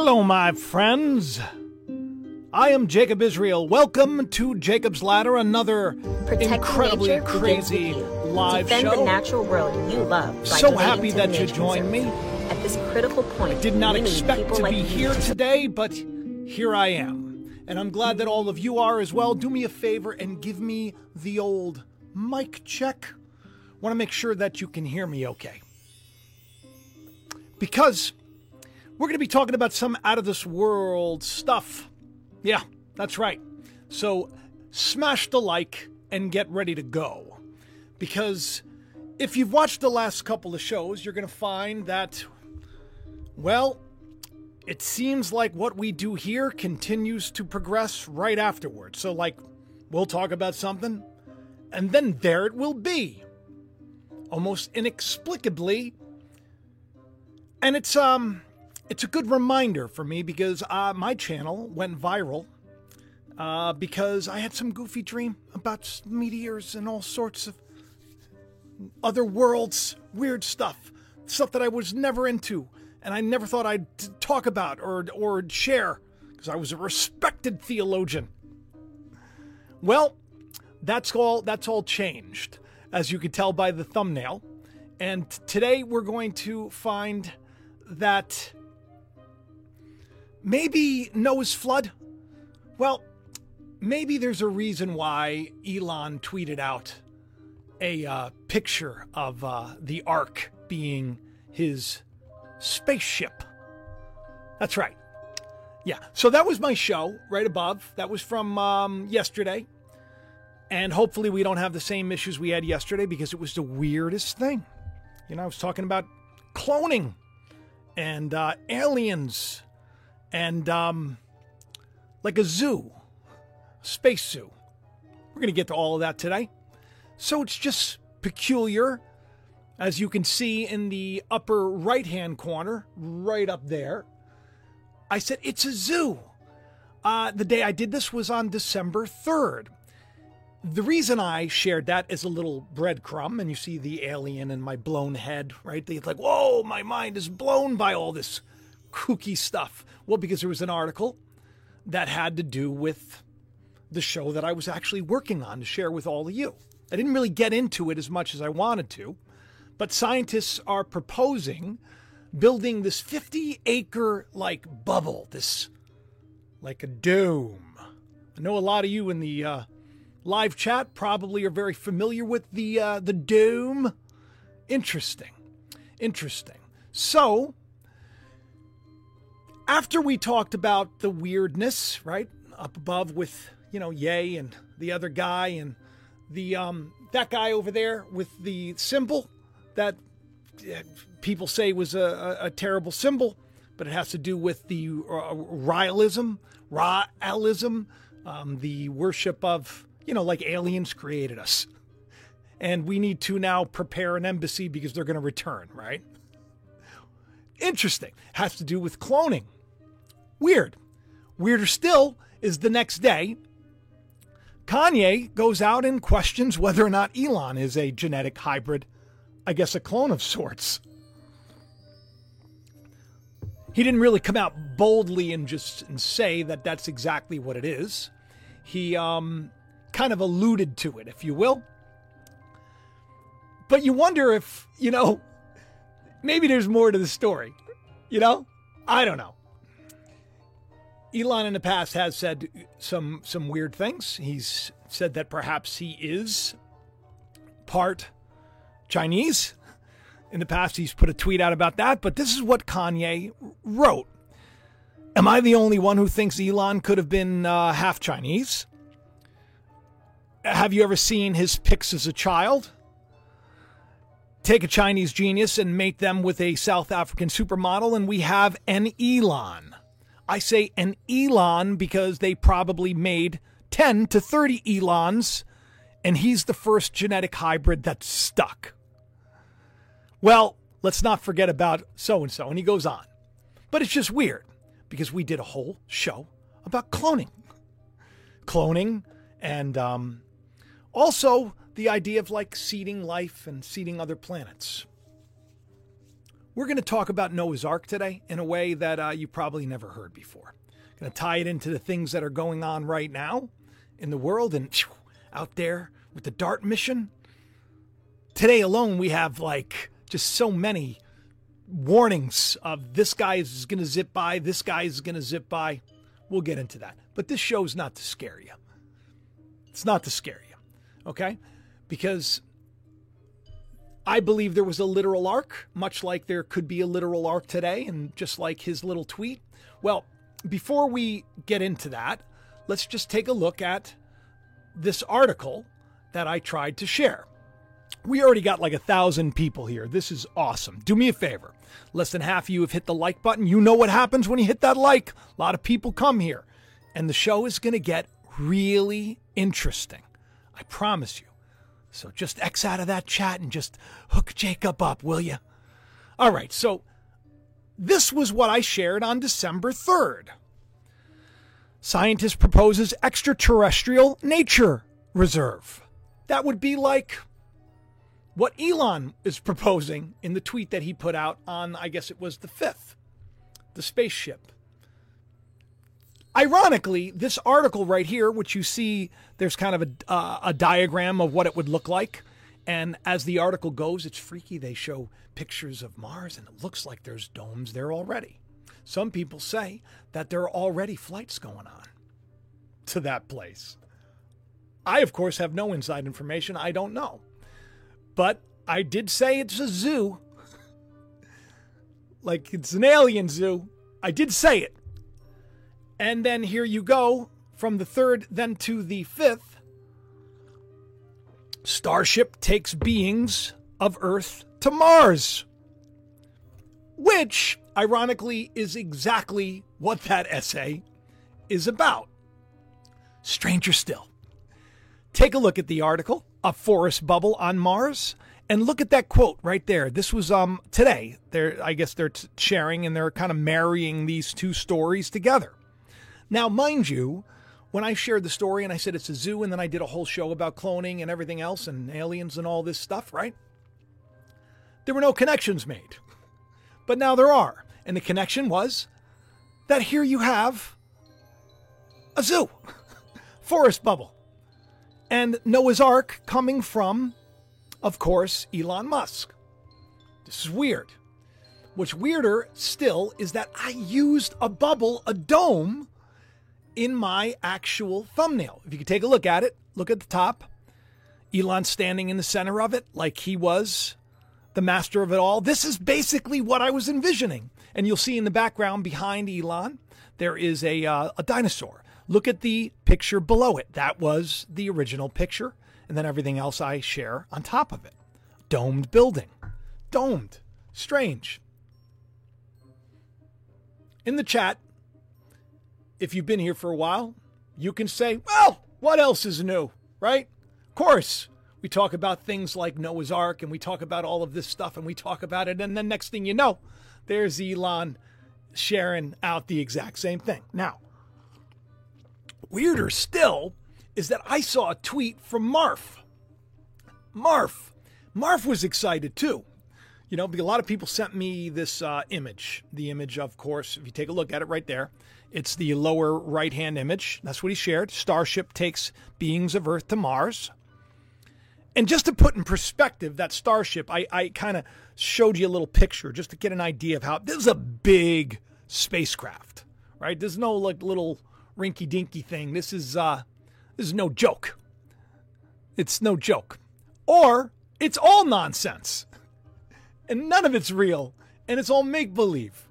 Hello, my friends. I am Jacob Israel. Welcome to Jacob's Ladder, another incredibly crazy live Defend show. the natural world you love. So happy that you joined me. At this critical point, I Did not expect to like be here to today, but here I am. And I'm glad that all of you are as well. Do me a favor and give me the old mic check. Want to make sure that you can hear me okay. Because we're going to be talking about some out of this world stuff. Yeah, that's right. So smash the like and get ready to go. Because if you've watched the last couple of shows, you're going to find that, well, it seems like what we do here continues to progress right afterwards. So, like, we'll talk about something, and then there it will be. Almost inexplicably. And it's um it's a good reminder for me because uh, my channel went viral uh, because I had some goofy dream about meteors and all sorts of other worlds, weird stuff, stuff that I was never into, and I never thought I'd talk about or or share because I was a respected theologian. Well, that's all. That's all changed, as you could tell by the thumbnail. And today we're going to find that maybe Noah's flood. Well, maybe there's a reason why Elon tweeted out a uh, picture of uh, the Ark being his spaceship. That's right. Yeah. So that was my show right above. That was from um, yesterday. And hopefully, we don't have the same issues we had yesterday because it was the weirdest thing. You know, I was talking about cloning and uh, aliens and um, like a zoo, space zoo. We're going to get to all of that today. So it's just peculiar. As you can see in the upper right hand corner, right up there, I said it's a zoo. Uh, the day I did this was on December 3rd. The reason I shared that is a little breadcrumb, and you see the alien in my blown head, right? It's like, whoa, my mind is blown by all this kooky stuff. Well, because there was an article that had to do with the show that I was actually working on to share with all of you. I didn't really get into it as much as I wanted to, but scientists are proposing building this 50 acre like bubble, this like a dome. I know a lot of you in the uh, live chat probably are very familiar with the uh, the dome. Interesting, interesting. So after we talked about the weirdness, right up above with you know Yay and the other guy and the um that guy over there with the symbol that uh, people say was a, a, terrible symbol, but it has to do with the uh, Raelism, Raelism, um, the worship of you know like aliens created us, and we need to now prepare an embassy because they're going to return, right? Interesting. Has to do with cloning. Weird. Weirder still is the next day, Kanye goes out and questions whether or not Elon is a genetic hybrid, I guess a clone of sorts. He didn't really come out boldly and just and say that that's exactly what it is. He um, kind of alluded to it, if you will. But you wonder if, you know, maybe there's more to the story. You know? I don't know. Elon in the past has said some some weird things. He's said that perhaps he is part Chinese. In the past, he's put a tweet out about that, but this is what Kanye wrote. Am I the only one who thinks Elon could have been uh, half Chinese? Have you ever seen his pics as a child? Take a Chinese genius and mate them with a South African supermodel, and we have an Elon. I say an Elon because they probably made 10 to 30 Elons, and he's the first genetic hybrid that's stuck. Well, let's not forget about so and so. And he goes on. But it's just weird because we did a whole show about cloning. Cloning and um, also the idea of like seeding life and seeding other planets. We're going to talk about Noah's Ark today in a way that uh, you probably never heard before. Going to tie it into the things that are going on right now in the world and phew, out there with the DART mission. Today alone, we have like just so many warnings of this guy is going to zip by, this guy is going to zip by. We'll get into that. But this show's not to scare you. It's not to scare you, okay? Because I believe there was a literal ark, much like there could be a literal ark today, and just like his little tweet. Well, before we get into that, let's just take a look at this article that I tried to share. We already got like a thousand people here. This is awesome. Do me a favor. Less than half of you have hit the like button. You know what happens when you hit that like. A lot of people come here. And the show is going to get really interesting. I promise you. So just X out of that chat and just hook Jacob up, will you? All right. So this was what I shared on December 3rd. Scientist proposes extraterrestrial nature reserve. That would be like what Elon is proposing in the tweet that he put out on, I guess it was the 5th, the spaceship. Ironically, this article right here, which you see, there's kind of a, uh, a diagram of what it would look like. And as the article goes, it's freaky. They show pictures of Mars, and it looks like there's domes there already. Some people say that there are already flights going on to that place. I, of course, have no inside information. I don't know. But I did say it's a zoo. like it's an alien zoo. I did say it. And then here you go from the third, then to the fifth. Starship takes beings of Earth to Mars. Which, ironically, is exactly what that essay is about. Stranger still. Take a look at the article, A Forest Bubble on Mars, and look at that quote right there. This was um today. They're I guess they're t- sharing and they're kind of marrying these two stories together. Now, mind you, when I shared the story and I said it's a zoo, and then I did a whole show about cloning and everything else and aliens and all this stuff, right? There were no connections made. But now there are. And the connection was that here you have a zoo, forest bubble, and Noah's Ark coming from, of course, Elon Musk. This is weird. What's weirder still is that I used a bubble, a dome, in my actual thumbnail. If you could take a look at it, look at the top. Elon standing in the center of it like he was the master of it all. This is basically what I was envisioning. And you'll see in the background behind Elon, there is a, uh, a dinosaur. Look at the picture below it. That was the original picture. And then everything else I share on top of it. Domed building. Domed. Strange. In the chat, if you've been here for a while, you can say, well, what else is new, right? Of course, we talk about things like Noah's Ark and we talk about all of this stuff and we talk about it. And then next thing you know, there's Elon sharing out the exact same thing. Now, weirder still is that I saw a tweet from Marf. Marf. Marf was excited too. You know, a lot of people sent me this uh, image. The image, of course, if you take a look at it right there, it's the lower right hand image. That's what he shared. Starship takes beings of Earth to Mars. And just to put in perspective that Starship, I, I kind of showed you a little picture just to get an idea of how this is a big spacecraft, right? There's no like little rinky dinky thing. This is uh this is no joke. It's no joke. Or it's all nonsense. And none of it's real. And it's all make believe.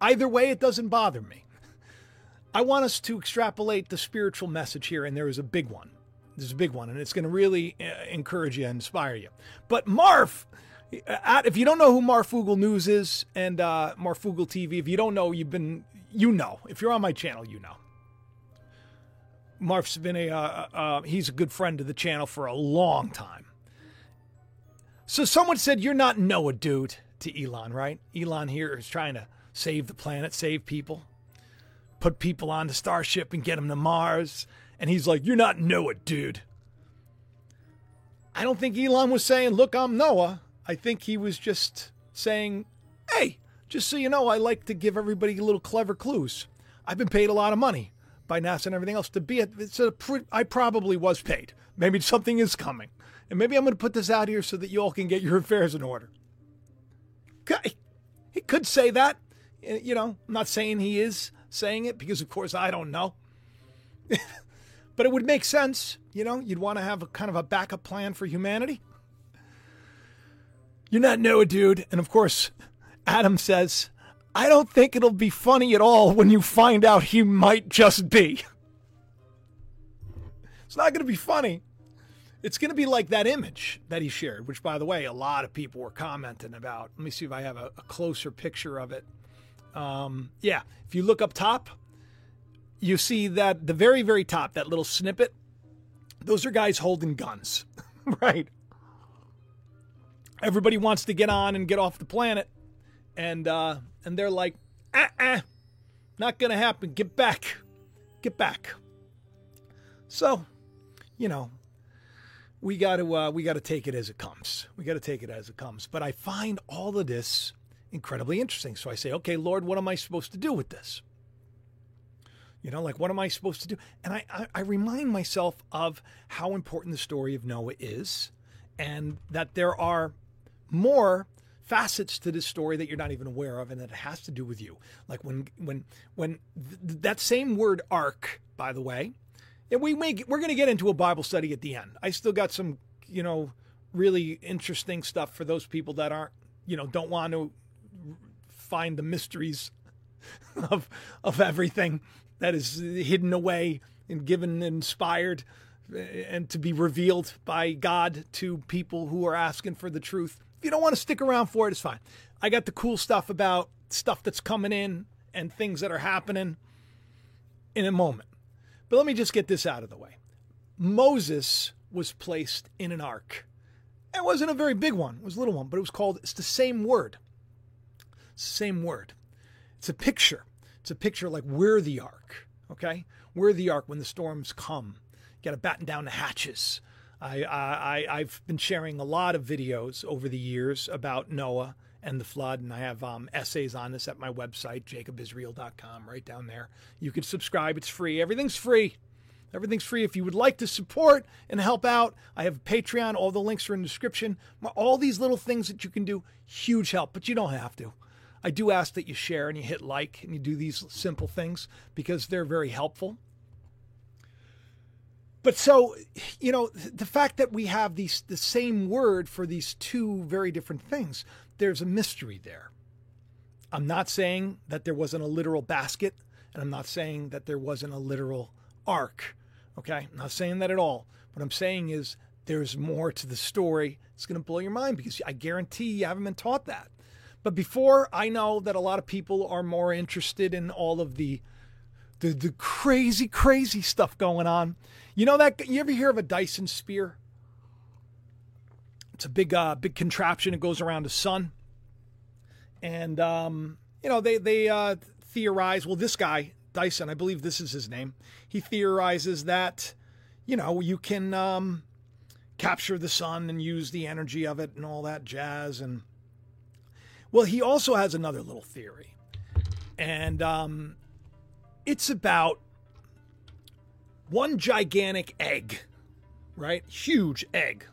Either way, it doesn't bother me. I want us to extrapolate the spiritual message here, and there is a big one. There's a big one, and it's going to really uh, encourage you and inspire you. But Marf, uh, if you don't know who Marfoogle News is and uh, Marfoogle TV, if you don't know, you've been, you know. If you're on my channel, you know. Marf's been a, uh, uh, he's a good friend to the channel for a long time. So someone said, You're not Noah, dude, to Elon, right? Elon here is trying to save the planet, save people put people on the Starship and get them to Mars. And he's like, You're not Noah, dude. I don't think Elon was saying, Look, I'm Noah. I think he was just saying, Hey, just so you know, I like to give everybody little clever clues. I've been paid a lot of money by NASA and everything else to be it. It's a pre- I probably was paid. Maybe something is coming. And maybe I'm going to put this out here so that you all can get your affairs in order. Okay. He could say that. Eh, you know, I'm not saying he is saying it because, of course, I don't know. but it would make sense. You know, you'd want to have a kind of a backup plan for humanity. You're not Noah, dude. And of course, Adam says, I don't think it'll be funny at all when you find out he might just be. It's not going to be funny. It's going to be like that image that he shared, which, by the way, a lot of people were commenting about. Let me see if I have a, a closer picture of it. Um, yeah, if you look up top, you see that the very, very top, that little snippet, those are guys holding guns, right? Everybody wants to get on and get off the planet, and uh, and they're like, ah, ah, not gonna happen. Get back, get back. So, you know, we got to uh, we got to take it as it comes. We got to take it as it comes. But I find all of this incredibly interesting. So I say, okay, Lord, what am I supposed to do with this? You know, like what am I supposed to do? And I, I, I remind myself of how important the story of Noah is, and that there are more facets to this story that you're not even aware of and that it has to do with you like when when when th- that same word ark by the way and we may we're going to get into a bible study at the end i still got some you know really interesting stuff for those people that aren't you know don't want to find the mysteries of of everything that is hidden away and given inspired eh, and to be revealed by God to people who are asking for the truth. If you don't want to stick around for it, it's fine. I got the cool stuff about stuff that's coming in and things that are happening in a moment. But let me just get this out of the way. Moses was placed in an ark. It wasn't a very big one, it was a little one, but it was called, it's the same word. Same word. It's a picture. It's a picture like we're the ark, okay? We're the ark when the storms come. You got to batten down the hatches. I, I, I've been sharing a lot of videos over the years about Noah and the flood, and I have um, essays on this at my website, jacobisrael.com, right down there. You can subscribe, it's free. Everything's free. Everything's free. If you would like to support and help out, I have Patreon. All the links are in the description. All these little things that you can do, huge help, but you don't have to. I do ask that you share and you hit like and you do these simple things because they're very helpful. But so, you know, the fact that we have these the same word for these two very different things, there's a mystery there. I'm not saying that there wasn't a literal basket, and I'm not saying that there wasn't a literal ark. Okay? I'm not saying that at all. What I'm saying is there's more to the story. It's going to blow your mind because I guarantee you haven't been taught that. But before I know that a lot of people are more interested in all of the the, the crazy, crazy stuff going on. You know that you ever hear of a Dyson sphere? It's a big, uh, big contraption. It goes around the sun, and um, you know they they uh, theorize. Well, this guy Dyson, I believe this is his name. He theorizes that you know you can um, capture the sun and use the energy of it and all that jazz. And well, he also has another little theory, and um, it's about one gigantic egg, right? Huge egg.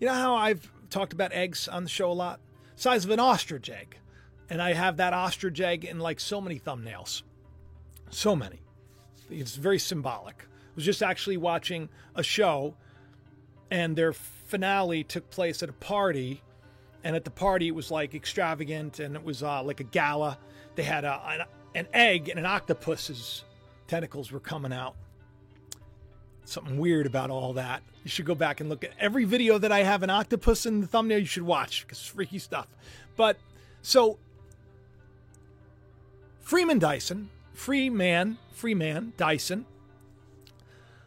You know how I've talked about eggs on the show a lot? Size of an ostrich egg. And I have that ostrich egg in like so many thumbnails. So many. It's very symbolic. I was just actually watching a show and their finale took place at a party and at the party it was like extravagant and it was uh, like a gala. They had a, an, an egg and an octopus's tentacles were coming out. Something weird about all that. You should go back and look at every video that i have an octopus in the thumbnail you should watch because it's freaky stuff. But so freeman dyson free man free man dyson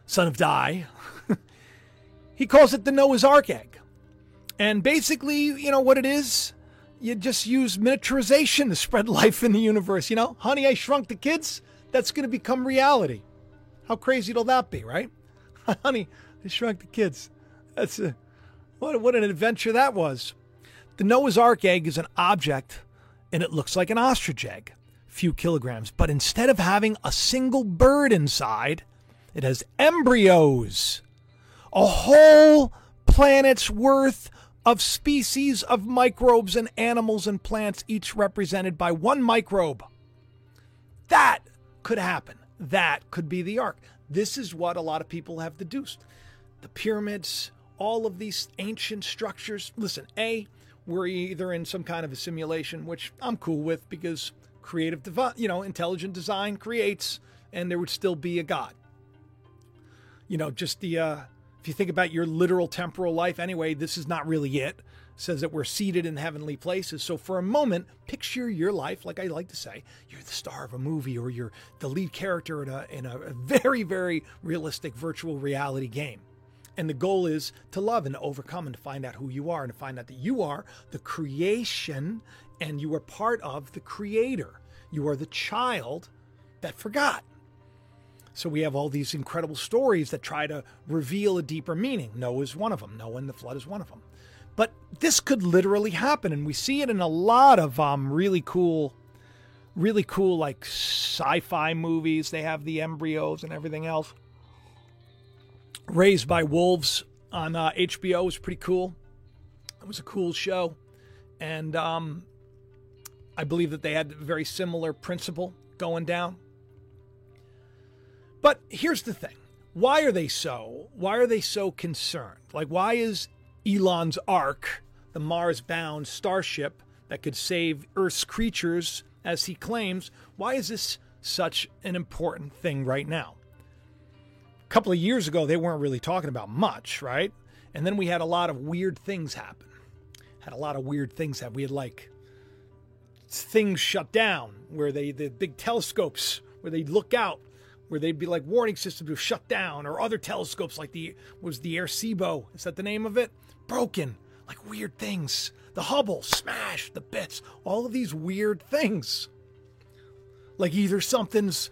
son of die he calls it the noah's ark egg and basically, you know what it is? You just use miniaturization to spread life in the universe. You know, honey, I shrunk the kids. That's going to become reality. How crazy will that be, right? honey, I shrunk the kids. That's a, what, what an adventure that was. The Noah's Ark egg is an object and it looks like an ostrich egg, few kilograms. But instead of having a single bird inside, it has embryos, a whole planet's worth of species of microbes and animals and plants, each represented by one microbe. That could happen. That could be the ark. This is what a lot of people have deduced. The pyramids, all of these ancient structures. Listen, A, we're either in some kind of a simulation, which I'm cool with because creative, devi- you know, intelligent design creates, and there would still be a God. You know, just the, uh, if you think about your literal temporal life, anyway, this is not really it. Says that we're seated in heavenly places. So for a moment, picture your life, like I like to say, you're the star of a movie or you're the lead character in a, in a very, very realistic virtual reality game. And the goal is to love and to overcome and to find out who you are and to find out that you are the creation and you are part of the creator. You are the child that forgot. So we have all these incredible stories that try to reveal a deeper meaning. Noah is one of them. Noah and the flood is one of them. But this could literally happen, and we see it in a lot of um, really cool, really cool like sci-fi movies. They have the embryos and everything else. Raised by Wolves on uh, HBO was pretty cool. It was a cool show, and um, I believe that they had a very similar principle going down. But here's the thing: why are they so? Why are they so concerned? Like, why is Elon's Ark, the Mars-bound starship that could save Earth's creatures, as he claims, why is this such an important thing right now? A couple of years ago, they weren't really talking about much, right? And then we had a lot of weird things happen. Had a lot of weird things happen. We had like things shut down where they, the big telescopes, where they'd look out, where they'd be like warning systems were shut down, or other telescopes like the, was the Arecibo, is that the name of it? Broken. Like weird things. The Hubble smashed, the bits, all of these weird things. Like either something's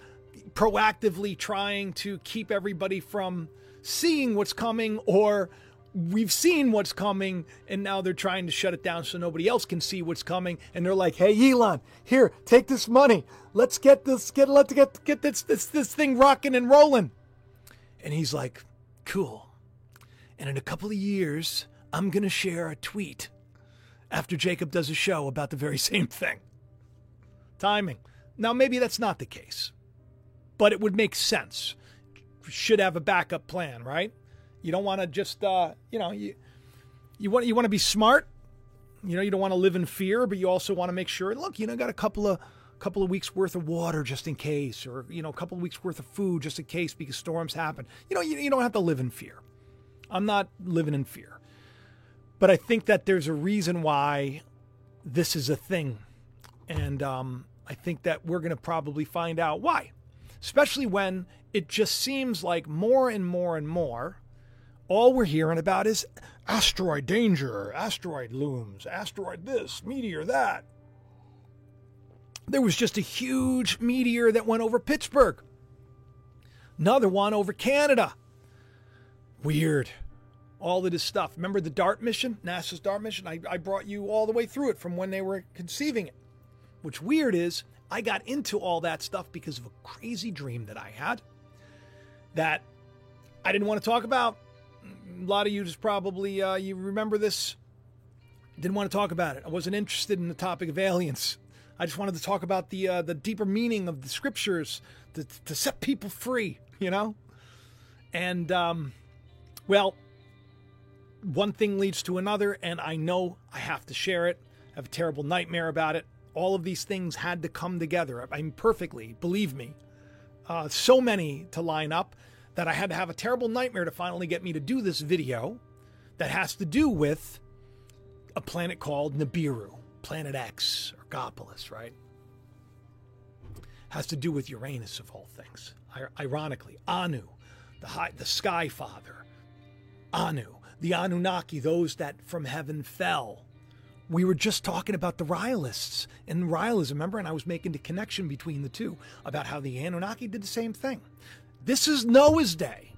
proactively trying to keep everybody from seeing what's coming or we've seen what's coming and now they're trying to shut it down so nobody else can see what's coming and they're like hey elon here take this money. Let's get this get let's get get this this this thing rocking and rolling. And he's like cool. And in a couple of years i'm going to share a tweet after jacob does a show about the very same thing. Timing. Now maybe that's not the case but it would make sense. Should have a backup plan, right? You don't want to just, uh, you know, you you want you want to be smart. You know, you don't want to live in fear, but you also want to make sure. Look, you know, got a couple of couple of weeks worth of water just in case, or you know, a couple of weeks worth of food just in case because storms happen. You know, you, you don't have to live in fear. I'm not living in fear, but I think that there's a reason why this is a thing, and um, I think that we're going to probably find out why especially when it just seems like more and more and more, all we're hearing about is asteroid danger, asteroid looms, asteroid this, meteor that. There was just a huge meteor that went over Pittsburgh, another one over Canada. Weird. All of this stuff. Remember the DART mission, NASA's DART mission? I, I brought you all the way through it from when they were conceiving it. What's weird is I got into all that stuff because of a crazy dream that I had that I didn't want to talk about. A lot of you just probably uh, you remember this. Didn't want to talk about it. I wasn't interested in the topic of aliens. I just wanted to talk about the uh, the deeper meaning of the scriptures to, to set people free. You know, and um, well, one thing leads to another, and I know I have to share it. I have a terrible nightmare about it all of these things had to come together. I mean, perfectly, believe me. Uh, so many to line up that I had to have a terrible nightmare to finally get me to do this video that has to do with a planet called Nibiru, Planet X, or Gopolis, right? Has to do with Uranus, of all things. Ironically, Anu, the, high, the Sky Father, Anu, the Anunnaki, those that from heaven fell we were just talking about the Ryalists and Raelism, remember? And I was making the connection between the two about how the Anunnaki did the same thing. This is Noah's day.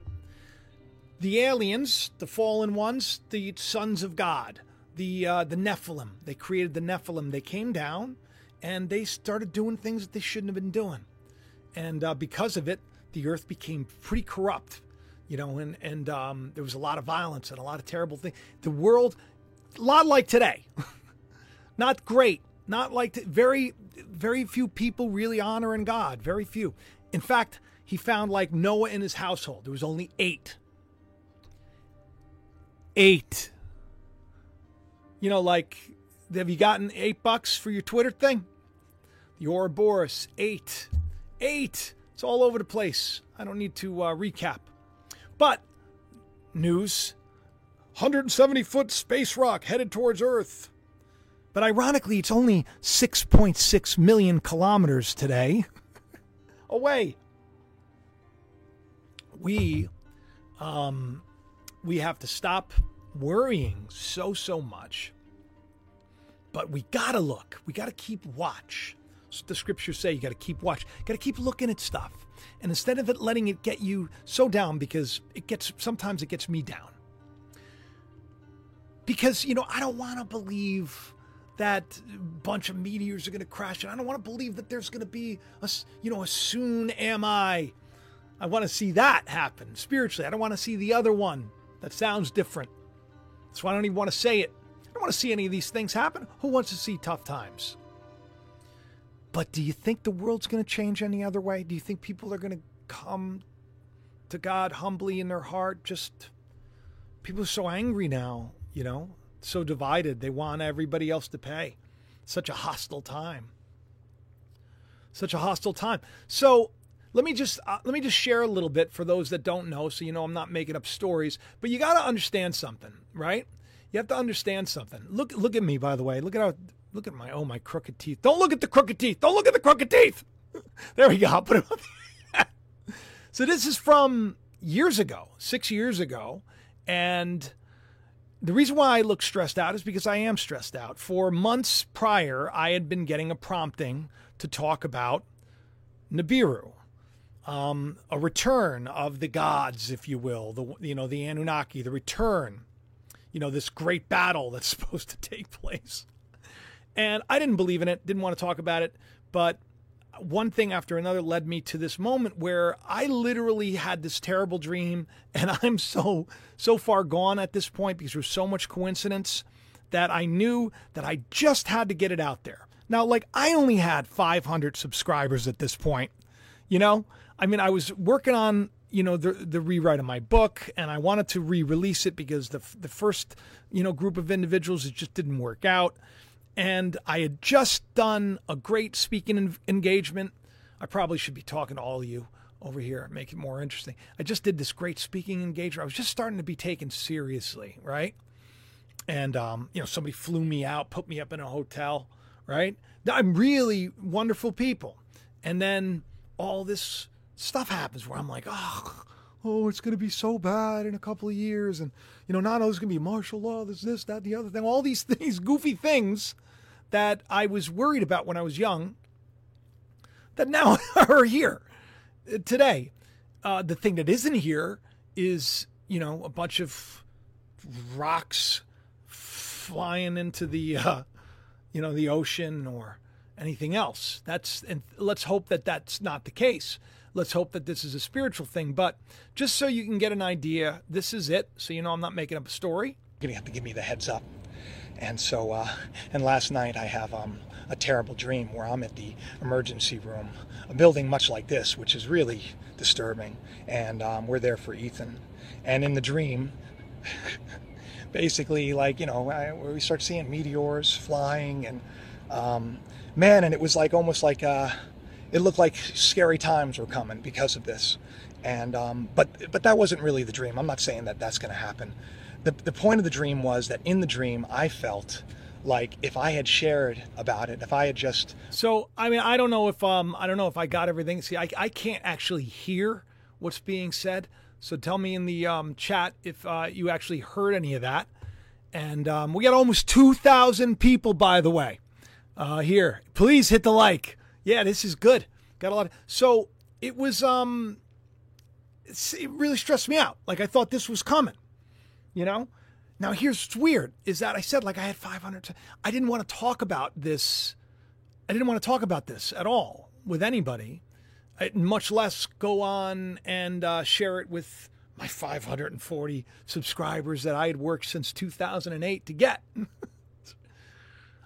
The aliens, the fallen ones, the sons of God, the uh, the Nephilim. They created the Nephilim. They came down and they started doing things that they shouldn't have been doing. And uh, because of it, the earth became pretty corrupt, you know, and, and um, there was a lot of violence and a lot of terrible things. The world, a lot like today, not great, not like t- very, very few people really honoring God, very few. In fact, he found like Noah and his household, there was only eight. Eight. You know, like, have you gotten eight bucks for your Twitter thing? The Ouroboros, eight. Eight. It's all over the place. I don't need to uh, recap. But, news 170 foot space rock headed towards Earth. But ironically, it's only 6.6 million kilometers today away. We, um, we have to stop worrying so, so much. But we gotta look. We gotta keep watch. So the scriptures say you gotta keep watch. Gotta keep looking at stuff. And instead of it letting it get you so down, because it gets sometimes it gets me down. Because, you know, I don't want to believe that bunch of meteors are going to crash. And I don't want to believe that there's going to be a, you know, a soon am I. I want to see that happen spiritually. I don't want to see the other one. That sounds different. That's why I don't even want to say it. I don't want to see any of these things happen. Who wants to see tough times? But do you think the world's going to change any other way? Do you think people are going to come to God humbly in their heart? Just people are so angry now, you know, so divided. They want everybody else to pay. Such a hostile time. Such a hostile time. So let me just uh, let me just share a little bit for those that don't know, so you know I'm not making up stories. But you got to understand something, right? You have to understand something. Look look at me, by the way. Look at how look at my oh my crooked teeth. Don't look at the crooked teeth. Don't look at the crooked teeth. there we go. I'll put it up. so this is from years ago, six years ago, and the reason why I look stressed out is because I am stressed out. For months prior, I had been getting a prompting to talk about Nibiru, um, a return of the gods, if you will, the you know the Anunnaki, the return, you know this great battle that's supposed to take place. And I didn't believe in it, didn't want to talk about it, but one thing after another led me to this moment where I literally had this terrible dream, and I'm so so far gone at this point because there's so much coincidence that I knew that I just had to get it out there. Now, like I only had 500 subscribers at this point, you know. I mean, I was working on you know the the rewrite of my book, and I wanted to re-release it because the the first you know group of individuals it just didn't work out and I had just done a great speaking engagement. I probably should be talking to all of you over here, make it more interesting. I just did this great speaking engagement. I was just starting to be taken seriously, right? And um, you know, somebody flew me out, put me up in a hotel, right? I'm really wonderful people, and then all this stuff happens where I'm like, oh, oh, it's going to be so bad in a couple of years. And, you know, not only going to be martial law, there's this, that, the other thing, all these things, goofy things that I was worried about when I was young that now are here uh, today. Uh, the thing that isn't here is, you know, a bunch of rocks flying into the, uh, you know, the ocean or anything else. That's, and let's hope that that's not the case. Let's hope that this is a spiritual thing. But just so you can get an idea, this is it. So you know I'm not making up a story. You're gonna have to give me the heads up. And so, uh, and last night I have um, a terrible dream where I'm at the emergency room, a building much like this, which is really disturbing. And um, we're there for Ethan. And in the dream, basically, like you know, I, we start seeing meteors flying, and um, man, and it was like almost like. Uh, it looked like scary times were coming because of this. And um, but but that wasn't really the dream. I'm not saying that that's going to happen. The the point of the dream was that in the dream I felt like if I had shared about it, if I had just so I mean I don't know if um I don't know if I got everything. See, I I can't actually hear what's being said. So tell me in the um, chat if uh, you actually heard any of that. And um, we got almost 2,000 people, by the way, uh, here. Please hit the like yeah, this is good. Got a lot. Of, so it was um, it really stressed me out. Like I thought this was coming, you know. Now here's what's weird is that I said like I had 500. I didn't want to talk about this I didn't want to talk about this at all with anybody, uh, much less go on and uh, share it with my 540 subscribers that I had worked since 2008 to get.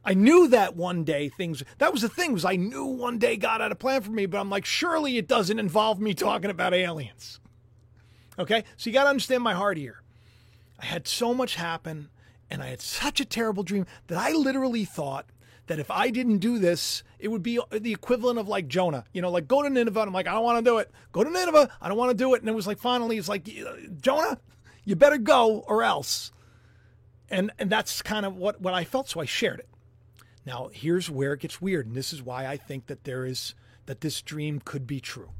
I knew that one day things that was the thing was I knew one day God had a plan for me, but I'm like, surely it doesn't involve me talking about aliens. Okay? So you gotta understand my heart here. I had so much happen and I had such a terrible dream that I literally thought that if I didn't do this, it would be the equivalent of like Jonah, you know, like go to Nineveh. I'm like, I don't want to do it. Go to Nineveh. I don't want to do it. And it was like, finally, it's like, Jonah, you better go or else. And, and that's kind of what, what I felt. So I shared it. Now, here's where it gets weird. And this is why I think that there is, that this dream could be true.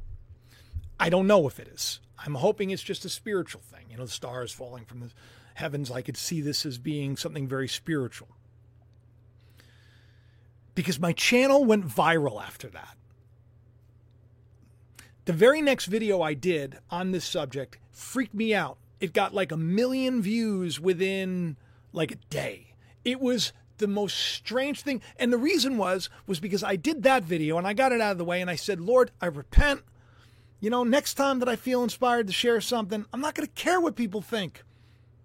I don't know if it is. I'm hoping it's just a spiritual thing. You know, the stars falling from the heavens. I could see this as being something very spiritual because my channel went viral after that. The very next video I did on this subject freaked me out. It got like a million views within like a day. It was the most strange thing. And the reason was was because I did that video and I got it out of the way and I said, "Lord, I repent. You know, next time that I feel inspired to share something, I'm not going to care what people think.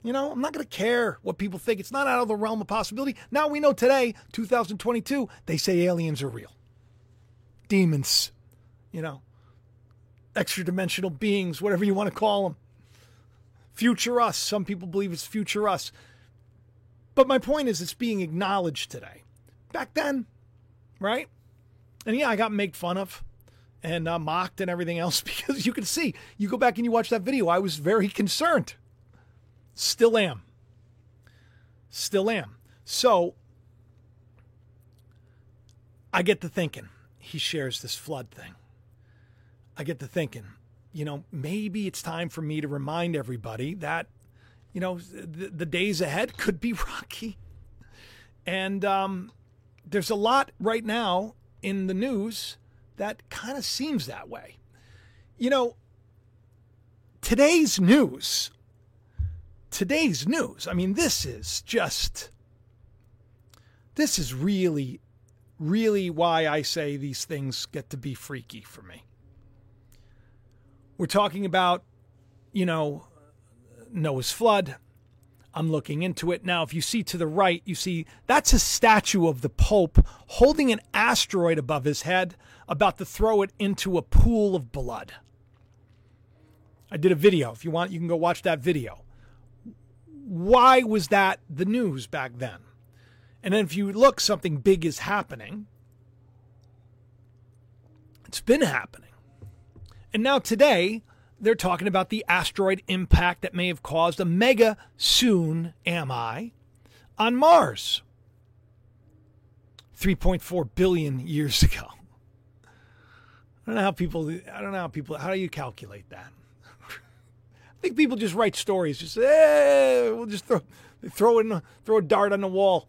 You know, I'm not going to care what people think. It's not out of the realm of possibility. Now we know today, 2022, they say aliens are real. Demons, you know, extra dimensional beings, whatever you want to call them. Future us. Some people believe it's future us. But my point is, it's being acknowledged today. Back then, right? And yeah, I got made fun of and uh, mocked and everything else because you can see, you go back and you watch that video, I was very concerned. Still am. Still am. So I get to thinking, he shares this flood thing. I get to thinking, you know, maybe it's time for me to remind everybody that, you know, the, the days ahead could be rocky. And um, there's a lot right now in the news that kind of seems that way. You know, today's news today's news. I mean, this is just, this is really, really why I say these things get to be freaky for me. We're talking about, you know, Noah's flood. I'm looking into it. Now, if you see to the right, you see that's a statue of the Pope holding an asteroid above his head, about to throw it into a pool of blood. I did a video. If you want, you can go watch that video why was that the news back then? And then if you look, something big is happening. It's been happening. And now today, they're talking about the asteroid impact that may have caused a mega soon am I on Mars 3.4 billion years ago. I don't know how people I don't know how people how do you calculate that? I think people just write stories. Just hey, we'll just throw throw in throw a dart on the wall.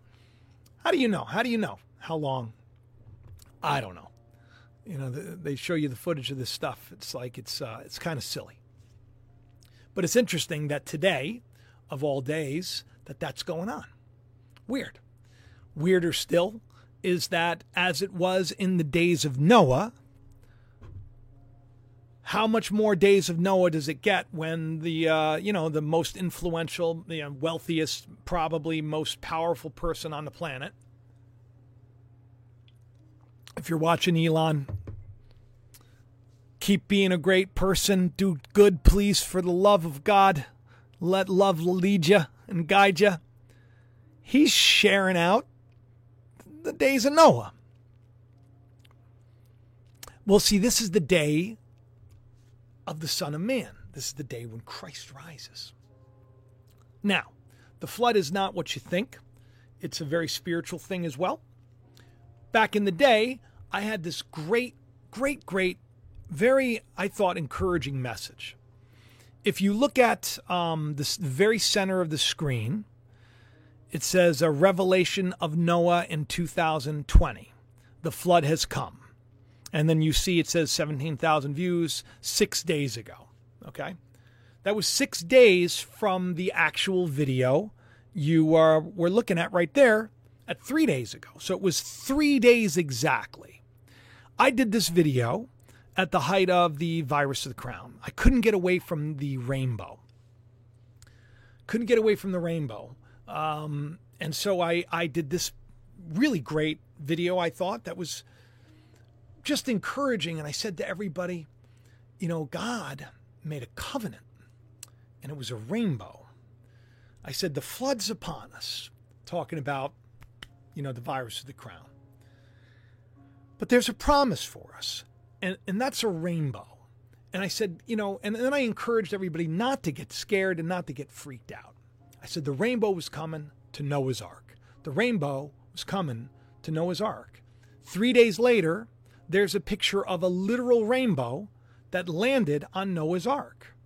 How do you know? How do you know how long? I don't know. You know, they show you the footage of this stuff. It's like it's uh, it's kind of silly. But it's interesting that today, of all days, that that's going on. Weird. Weirder still is that as it was in the days of Noah, how much more days of Noah does it get when the uh, you know the most influential, the wealthiest, probably most powerful person on the planet? If you're watching Elon, keep being a great person. Do good, please, for the love of God. Let love lead you and guide you. He's sharing out the days of Noah. Well, see, this is the day of the Son of Man. This is the day when Christ rises. Now, the flood is not what you think, it's a very spiritual thing as well. Back in the day, I had this great, great, great, very, I thought, encouraging message. If you look at um, the very center of the screen, it says a revelation of Noah in 2020. The flood has come and then you see it says 17,000 views six days ago. Okay. That was six days from the actual video you are, were looking at right there at three days ago. So it was three days exactly. I did this video at the height of the virus of the crown. I couldn't get away from the rainbow. Couldn't get away from the rainbow. Um, and so I, I did this really great video, I thought, that was just encouraging. And I said to everybody, you know, God made a covenant and it was a rainbow. I said, the flood's upon us, talking about, you know, the virus of the crown. But there's a promise for us, and, and that's a rainbow. And I said, you know, and then I encouraged everybody not to get scared and not to get freaked out. I said, the rainbow was coming to Noah's Ark. The rainbow was coming to Noah's Ark. Three days later, there's a picture of a literal rainbow that landed on Noah's Ark.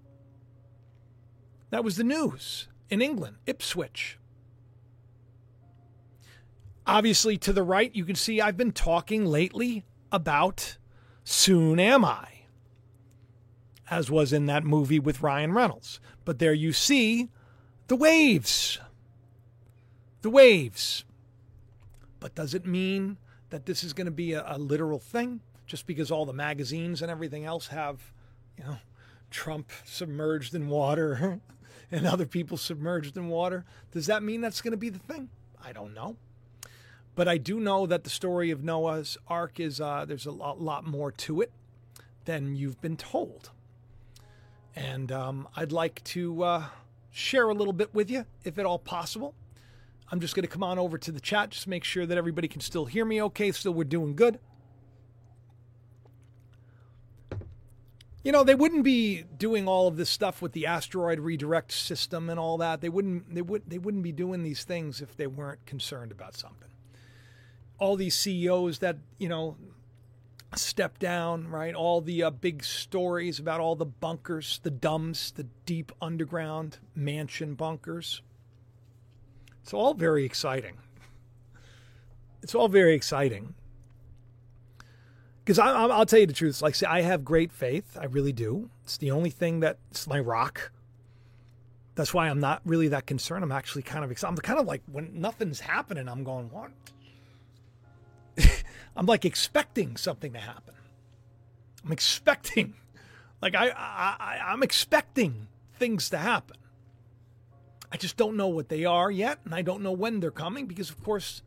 That was the news in England, Ipswich. Obviously, to the right, you can see I've been talking lately about Soon Am I, as was in that movie with Ryan Reynolds. But there you see the waves. The waves. But does it mean that this is going to be a, a literal thing? Just because all the magazines and everything else have, you know, Trump submerged in water and other people submerged in water. Does that mean that's going to be the thing? I don't know. But I do know that the story of Noah's Ark is uh, there's a lot, lot, more to it than you've been told. And um, I'd like to uh, share a little bit with you, if at all possible. I'm just going to come on over to the chat, just make sure that everybody can still hear me okay. Still, we're doing good. you know they wouldn't be doing all of this stuff with the asteroid redirect system and all that they wouldn't they would they wouldn't be doing these things if they weren't concerned about something all these CEOs that you know step down right all the uh, big stories about all the bunkers the DUMBs the deep underground mansion bunkers it's all very exciting it's all very exciting because I'll tell you the truth. Like, say, I have great faith. I really do. It's the only thing that's my rock. That's why I'm not really that concerned. I'm actually kind of excited. I'm kind of like when nothing's happening, I'm going, what? I'm like expecting something to happen. I'm expecting, like I, I, I'm expecting things to happen. I just don't know what they are yet, and I don't know when they're coming because, of course,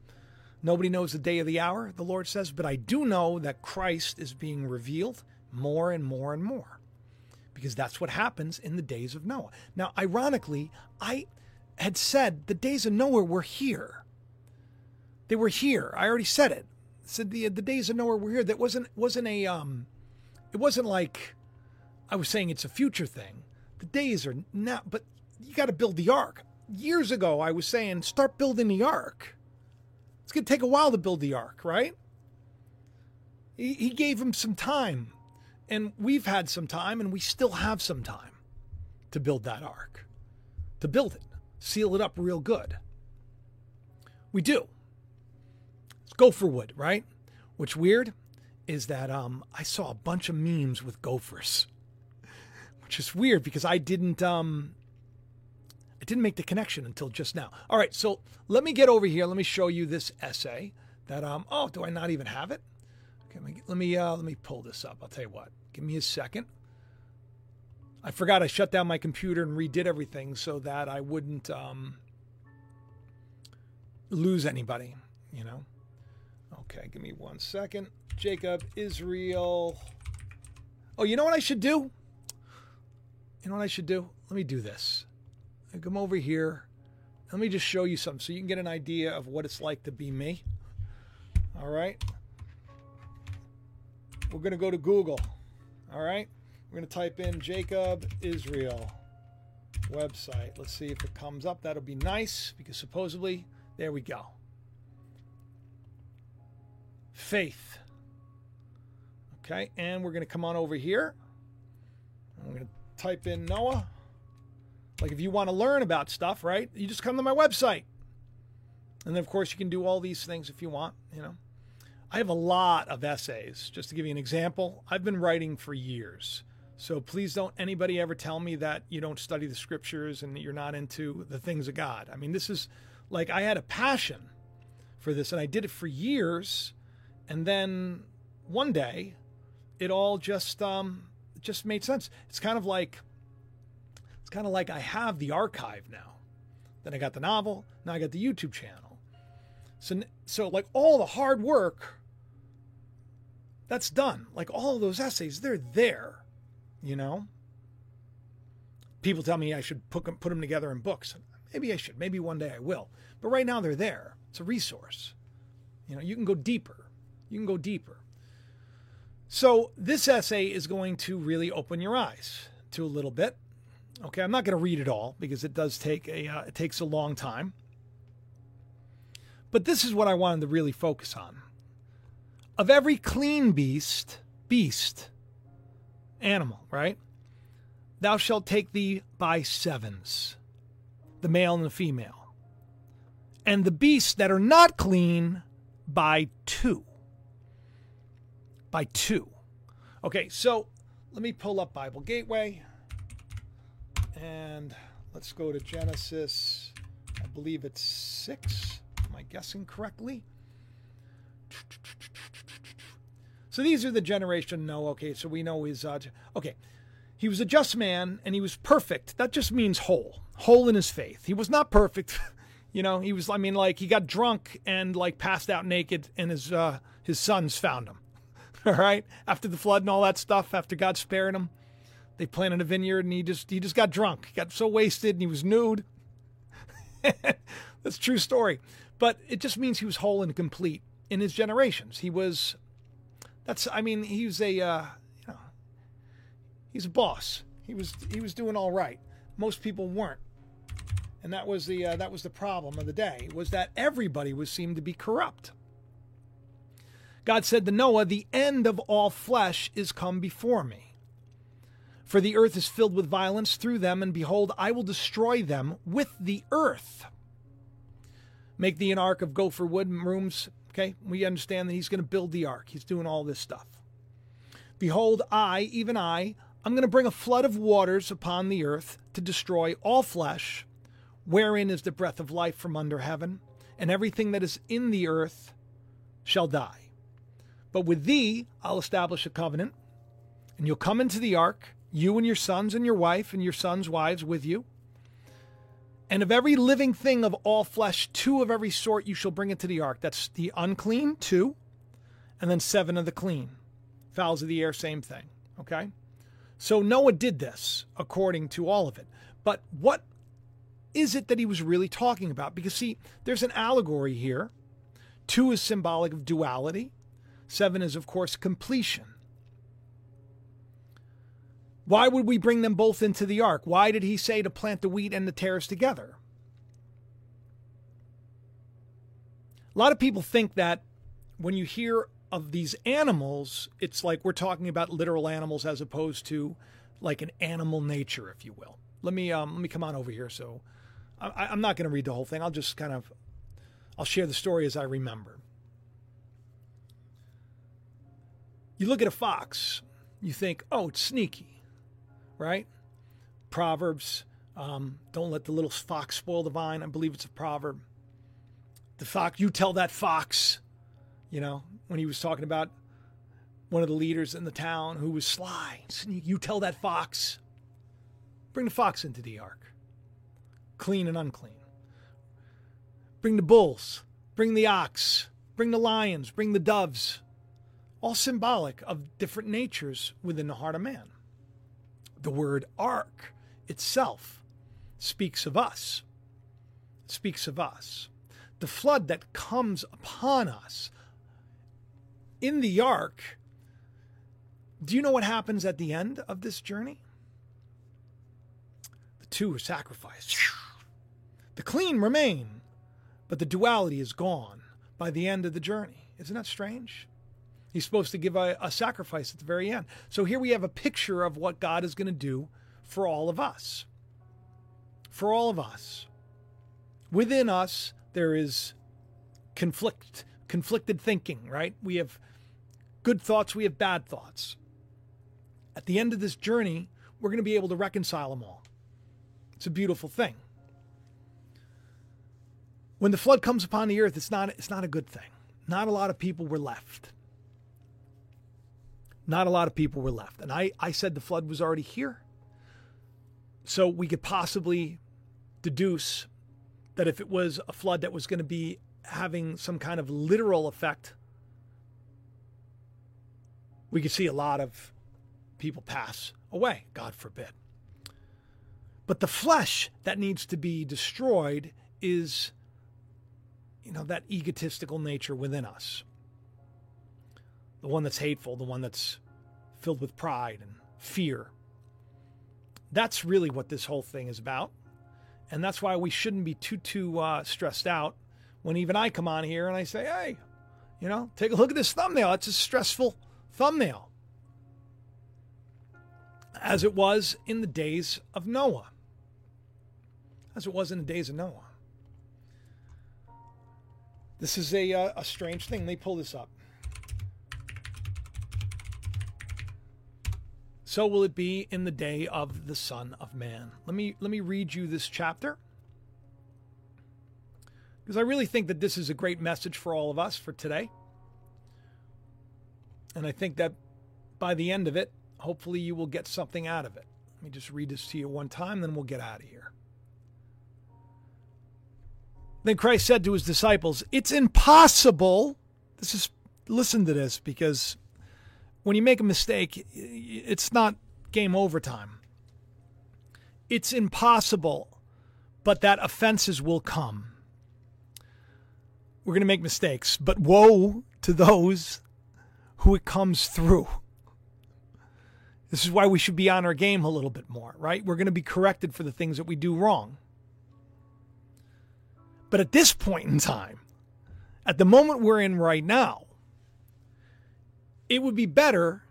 Nobody knows the day of the hour, the Lord says, but I do know that Christ is being revealed more and more and more because that's what happens in the days of Noah. Now, ironically, I had said the days of Noah were here. They were here. I already said it. Said the the days of Noah were here. That wasn't wasn't a um it wasn't like I was saying it's a future thing. The days are now but you got to build the ark. Years ago I was saying start building the ark. It's to take a while to build the ark, right? He, he gave him some time, and we've had some time, and we still have some time to build that ark, to build it, seal it up real good. We do. Gopher wood, right? What's weird is that um, I saw a bunch of memes with gophers, which is weird because I didn't um, I didn't make the connection until just now. All right, so let me get over here. Let me show you this essay that um oh, do I not even have it? Okay, let me let me, uh, let me pull this up. I'll tell you what. Give me a second. I forgot I shut down my computer and redid everything so that I wouldn't um, lose anybody, you know. Okay, give me one second. Jacob Israel. Oh, you know what I should do? You know what I should do? Let me do this I come over here. Let me just show you something so you can get an idea of what it's like to be me. All right. We're going to go to Google. All right. We're going to type in Jacob Israel website. Let's see if it comes up. That'll be nice because supposedly, there we go. Faith. Okay. And we're going to come on over here. I'm going to type in Noah. Like if you want to learn about stuff, right? You just come to my website. And then of course you can do all these things if you want, you know. I have a lot of essays. Just to give you an example, I've been writing for years. So please don't anybody ever tell me that you don't study the scriptures and that you're not into the things of God. I mean, this is like I had a passion for this, and I did it for years, and then one day, it all just um, just made sense. It's kind of like it's kind of like I have the archive now. Then I got the novel. Now I got the YouTube channel. So so like all the hard work that's done. Like all those essays, they're there, you know? People tell me I should put them, put them together in books. Maybe I should. Maybe one day I will. But right now they're there. It's a resource. You know, you can go deeper. You can go deeper. So this essay is going to really open your eyes to a little bit. Okay, I'm not going to read it all because it does take a uh, it takes a long time. But this is what I wanted to really focus on. Of every clean beast, beast, animal, right? Thou shalt take thee by sevens, the male and the female. And the beasts that are not clean by two. By two. Okay, so let me pull up Bible Gateway and let's go to Genesis. I believe it's six. Am I guessing correctly? So these are the generation. No, okay, so we know he's uh, okay. He was a just man and he was perfect. That just means whole, whole in his faith. He was not perfect. you know, he was. I mean, like he got drunk and like passed out naked, and his uh, his sons found him. all right, after the flood and all that stuff, after God sparing him, they planted a vineyard and he just he just got drunk. He got so wasted and he was nude. That's true story. But it just means he was whole and complete in his generations. He was that's I mean, he was a uh, you know he's a boss. He was he was doing all right. Most people weren't. And that was the uh, that was the problem of the day was that everybody was seemed to be corrupt. God said to Noah, "The end of all flesh is come before me." For the earth is filled with violence through them, and behold, I will destroy them with the earth. Make thee an ark of gopher wood rooms. Okay, we understand that he's going to build the ark. He's doing all this stuff. Behold, I, even I, I'm going to bring a flood of waters upon the earth to destroy all flesh, wherein is the breath of life from under heaven, and everything that is in the earth shall die. But with thee I'll establish a covenant, and you'll come into the ark, you and your sons and your wife and your sons' wives with you. And of every living thing of all flesh, two of every sort you shall bring into the ark. That's the unclean, two, and then seven of the clean. Fowls of the air, same thing. Okay? So Noah did this according to all of it. But what is it that he was really talking about? Because, see, there's an allegory here. Two is symbolic of duality, seven is, of course, completion. Why would we bring them both into the ark? Why did he say to plant the wheat and the tares together? A lot of people think that when you hear of these animals, it's like we're talking about literal animals as opposed to like an animal nature, if you will. Let me um, let me come on over here. So I, I'm not going to read the whole thing. I'll just kind of I'll share the story as I remember. You look at a fox, you think, oh, it's sneaky right? Proverbs, um, don't let the little fox spoil the vine. I believe it's a proverb. The fox, you tell that fox, you know, when he was talking about one of the leaders in the town who was sly, sneak, you tell that fox, bring the fox into the ark, clean and unclean. Bring the bulls, bring the ox, bring the lions, bring the doves, all symbolic of different natures within the heart of man. The word ark itself speaks of us. speaks of us. The flood that comes upon us in the ark. Do you know what happens at the end of this journey? The two are sacrificed. The clean remain, but the duality is gone by the end of the journey. Isn't that strange? He's supposed to give a, a sacrifice at the very end. So here we have a picture of what God is going to do for all of us. For all of us. Within us, there is conflict, conflicted thinking, right? We have good thoughts, we have bad thoughts. At the end of this journey, we're going to be able to reconcile them all. It's a beautiful thing. when the flood comes upon the earth, it's not, it's not a good thing. Not a lot of people were left. Not a lot of people were left. And I, I said the flood was already here. So we could possibly deduce that if it was a flood that was going to be having some kind of literal effect, we could see a lot of people pass away, God forbid. But the flesh that needs to be destroyed is, you know, that egotistical nature within us. The one that's hateful, the one that's filled with pride and fear. That's really what this whole thing is about. And that's why we shouldn't be too, too uh, stressed out when even I come on here and I say, hey, you know, take a look at this thumbnail. It's a stressful thumbnail. As it was in the days of Noah. As it was in the days of Noah. This is a, uh, a strange thing. Let me pull this up. So will it be in the day of the Son of Man. Let me let me read you this chapter. Because I really think that this is a great message for all of us for today. And I think that by the end of it, hopefully you will get something out of it. Let me just read this to you one time, then we'll get out of here. Then Christ said to his disciples, It's impossible. This is, listen to this because when you make a mistake, it's not game over time. It's impossible, but that offenses will come. We're going to make mistakes, but woe to those who it comes through. This is why we should be on our game a little bit more, right? We're going to be corrected for the things that we do wrong. But at this point in time, at the moment we're in right now, it would be better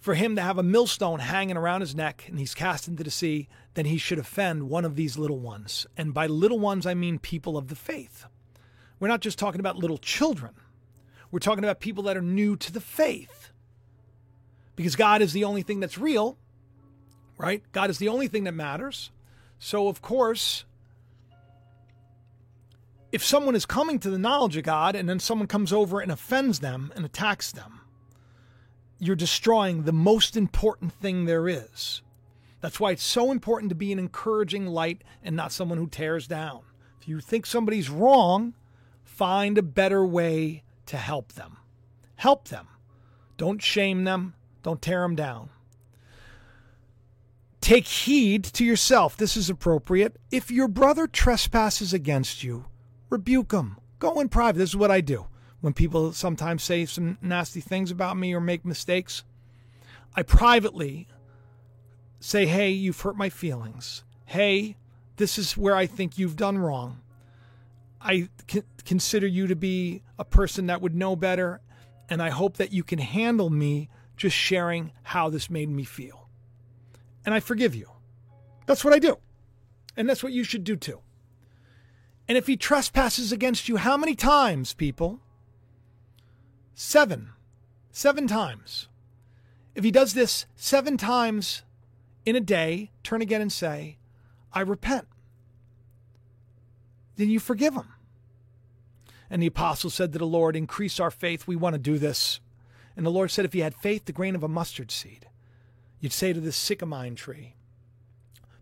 for him to have a millstone hanging around his neck and he's cast into the sea than he should offend one of these little ones. And by little ones, I mean people of the faith. We're not just talking about little children, we're talking about people that are new to the faith. Because God is the only thing that's real, right? God is the only thing that matters. So, of course, if someone is coming to the knowledge of God and then someone comes over and offends them and attacks them, you're destroying the most important thing there is. That's why it's so important to be an encouraging light and not someone who tears down. If you think somebody's wrong, find a better way to help them. Help them. Don't shame them. Don't tear them down. Take heed to yourself. This is appropriate. If your brother trespasses against you, rebuke him. Go in private. This is what I do. When people sometimes say some nasty things about me or make mistakes, I privately say, Hey, you've hurt my feelings. Hey, this is where I think you've done wrong. I consider you to be a person that would know better, and I hope that you can handle me just sharing how this made me feel. And I forgive you. That's what I do. And that's what you should do too. And if he trespasses against you, how many times, people? Seven. Seven times. If he does this seven times in a day, turn again and say, I repent. Then you forgive him. And the apostle said to the Lord, Increase our faith. We want to do this. And the Lord said, If you had faith, the grain of a mustard seed, you'd say to this sycamore tree,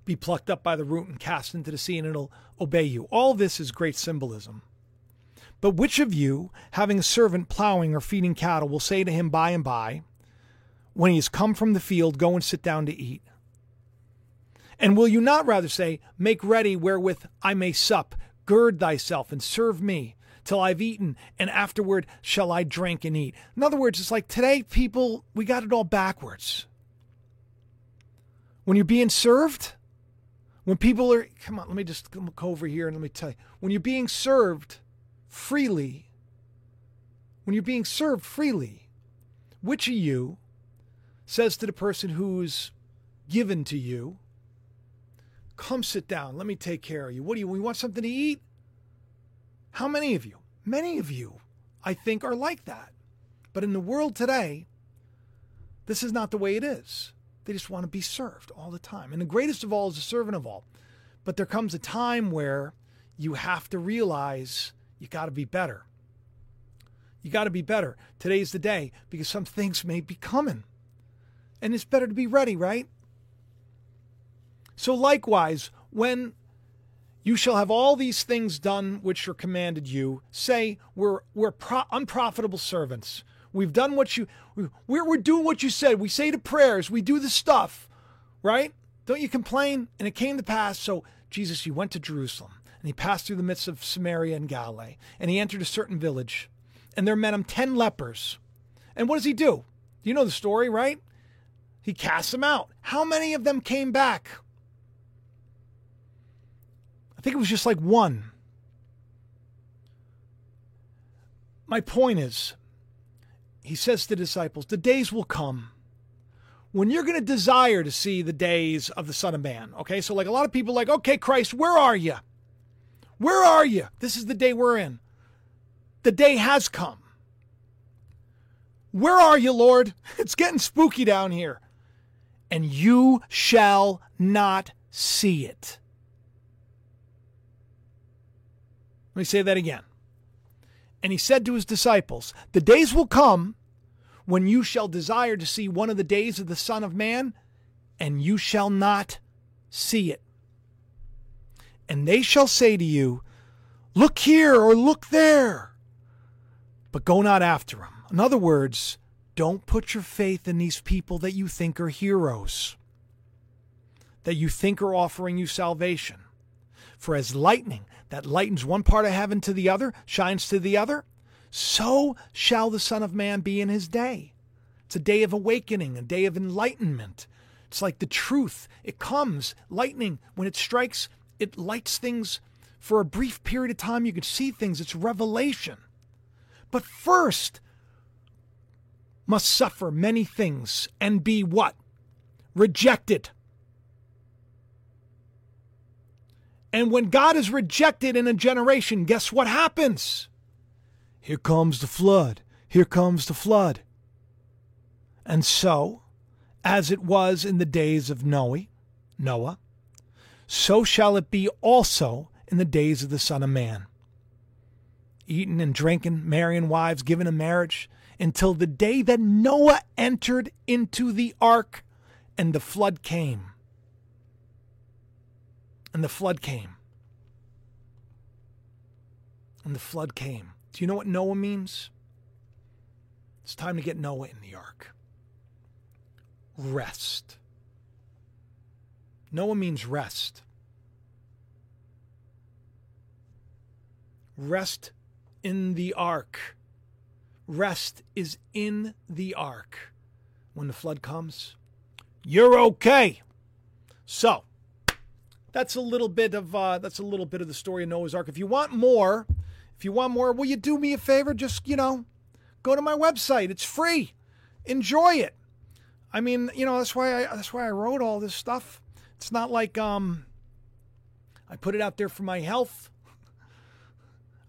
be plucked up by the root and cast into the sea, and it'll obey you. All this is great symbolism. But which of you, having a servant plowing or feeding cattle, will say to him by and by, when he has come from the field, go and sit down to eat? And will you not rather say, Make ready wherewith I may sup, gird thyself and serve me, till I've eaten, and afterward shall I drink and eat? In other words, it's like today, people, we got it all backwards. When you're being served, when people are, come on, let me just come over here and let me tell you. When you're being served freely, when you're being served freely, which of you says to the person who's given to you, come sit down, let me take care of you. What do you, we want something to eat? How many of you? Many of you, I think, are like that. But in the world today, this is not the way it is. They just want to be served all the time. And the greatest of all is the servant of all. But there comes a time where you have to realize you got to be better. You got to be better. Today's the day because some things may be coming. And it's better to be ready, right? So, likewise, when you shall have all these things done which are commanded you, say, We're, we're pro- unprofitable servants. We've done what you, we're, we're doing what you said. We say the prayers, we do the stuff, right? Don't you complain? And it came to pass. So, Jesus, he went to Jerusalem and he passed through the midst of Samaria and Galilee, and he entered a certain village, and there met him ten lepers. And what does he do? You know the story, right? He casts them out. How many of them came back? I think it was just like one. My point is, he says to the disciples, the days will come when you're going to desire to see the days of the Son of Man. Okay, so like a lot of people, like, okay, Christ, where are you? Where are you? This is the day we're in. The day has come. Where are you, Lord? It's getting spooky down here. And you shall not see it. Let me say that again. And he said to his disciples, The days will come when you shall desire to see one of the days of the Son of Man, and you shall not see it and they shall say to you, Look here or look there, but go not after them. In other words, don't put your faith in these people that you think are heroes, that you think are offering you salvation. For as lightning that lightens one part of heaven to the other, shines to the other, so shall the Son of Man be in his day. It's a day of awakening, a day of enlightenment. It's like the truth. It comes, lightning, when it strikes, it lights things for a brief period of time. You can see things. It's revelation. But first, must suffer many things and be what? Rejected. And when God is rejected in a generation, guess what happens? Here comes the flood. Here comes the flood. And so, as it was in the days of Noah, Noah, so shall it be also in the days of the Son of Man. Eating and drinking, marrying wives, giving in marriage, until the day that Noah entered into the ark and the flood came. And the flood came. And the flood came. Do you know what Noah means? It's time to get Noah in the ark. Rest. Noah means rest. Rest in the ark. Rest is in the ark. When the flood comes, you're okay. So, that's a little bit of uh, that's a little bit of the story of Noah's Ark. If you want more, if you want more, will you do me a favor? Just you know, go to my website. It's free. Enjoy it. I mean, you know, that's why I that's why I wrote all this stuff. It's not like um, I put it out there for my health.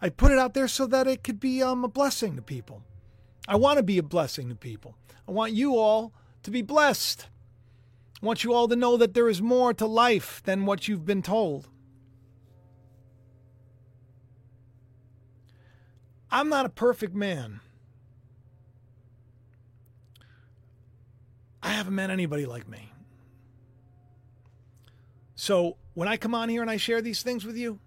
I put it out there so that it could be um, a blessing to people. I want to be a blessing to people. I want you all to be blessed. Want you all to know that there is more to life than what you've been told. I'm not a perfect man. I haven't met anybody like me. So when I come on here and I share these things with you,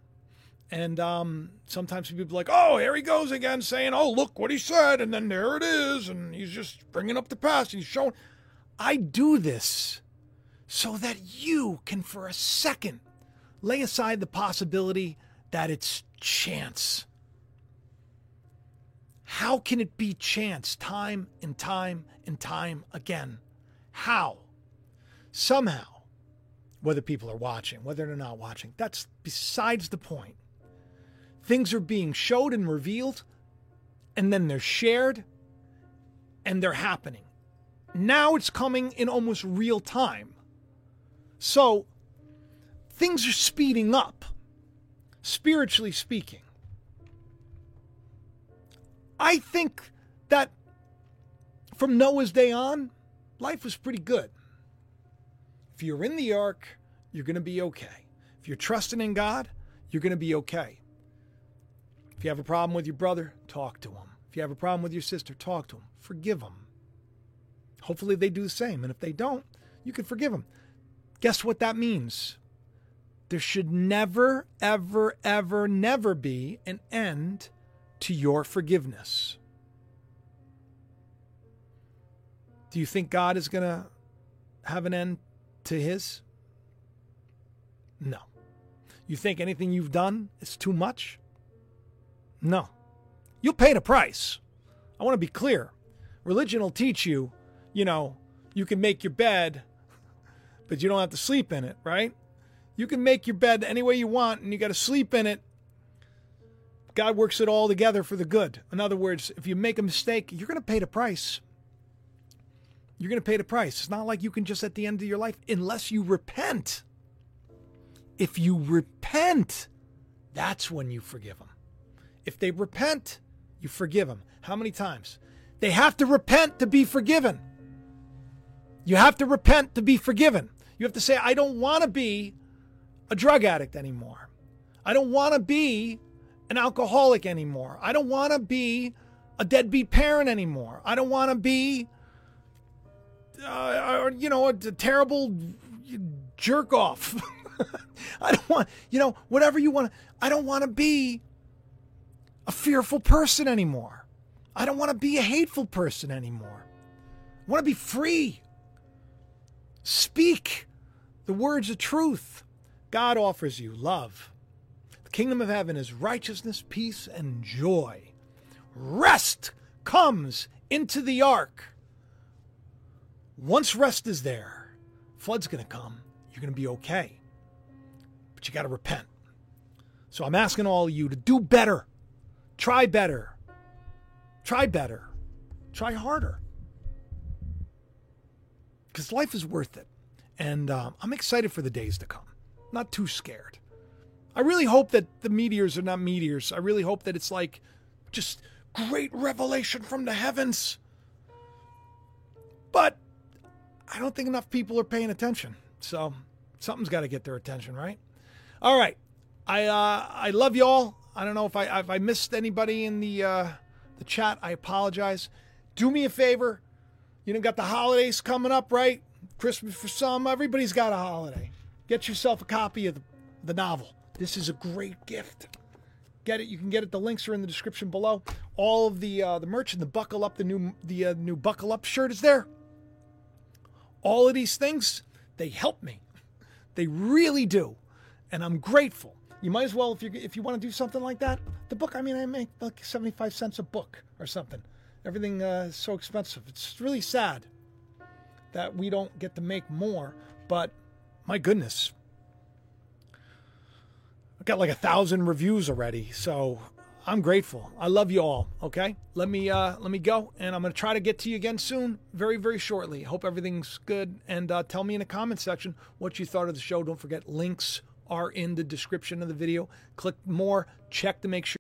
and um, sometimes people are like, oh, here he goes again saying, oh, look what he said. And then there it is. And he's just bringing up the past. He's showing. I do this so that you can, for a second, lay aside the possibility that it's chance. How can it be chance time and time and time again? How? Somehow whether people are watching, whether they're not watching. That's besides the point. Things are being showed and revealed, and then they're shared, and they're happening. Now it's coming in almost real time. So things are speeding up, spiritually speaking. I think that from Noah's day on, life was pretty good. If you're in the ark, you're going to be okay. If you're trusting in God, you're going to be okay. If you have a problem with your brother, talk to him. If you have a problem with your sister, talk to him. Forgive them. Hopefully they do the same. And if they don't, you can forgive them. Guess what that means? There should never, ever, ever, never be an end to your forgiveness. Do you think God is going to have an end to his? No. You think anything you've done is too much? No. You'll pay the price. I want to be clear. Religion will teach you, you know, you can make your bed, but you don't have to sleep in it, right? You can make your bed any way you want and you got to sleep in it. God works it all together for the good. In other words, if you make a mistake, you're going to pay the price. You're going to pay the price. It's not like you can just at the end of your life, unless you repent. If you repent, that's when you forgive them. If they repent, you forgive them. How many times? They have to repent to be forgiven. You have to repent to be forgiven. You have to say, I don't want to be a drug addict anymore. I don't want to be an alcoholic anymore. I don't want to be a deadbeat parent anymore. I don't want to be, uh, you know, a, a terrible jerk off. I don't want, you know, whatever you want. I don't want to be a fearful person anymore. I don't want to be a hateful person anymore. I want to be free. Speak the words of truth. God offers you love. The kingdom of heaven is righteousness, peace, and joy. Rest comes into the ark. Once rest is there, flood's going to come. You're going to be okay. But you got to repent. So I'm asking all of you to do better. Try better. Try better. Try harder. Because life is worth it. And um, I'm excited for the days to come. Not too scared. I really hope that the meteors are not meteors. I really hope that it's like just great revelation from the heavens. But I don't think enough people are paying attention. So something's got to get their attention, right? All right. I uh, I love y'all. I don't know if I if I missed anybody in the uh, the chat. I apologize. Do me a favor. You know, got the holidays coming up, right? Christmas for some. Everybody's got a holiday. Get yourself a copy of the, the novel. This is a great gift. Get it. You can get it. The links are in the description below. All of the uh, the merch and the buckle up, the new the uh, new buckle up shirt is there. All of these things they help me. They really do, and I'm grateful you might as well if you if you want to do something like that. The book, I mean, I make like seventy five cents a book or something. Everything uh, is so expensive. It's really sad that we don't get to make more. But my goodness, I've got like a thousand reviews already, so I'm grateful. I love you all. Okay, let me uh, let me go, and I'm gonna try to get to you again soon, very very shortly. Hope everything's good, and uh, tell me in the comment section what you thought of the show. Don't forget links are in the description of the video. Click more, check to make sure.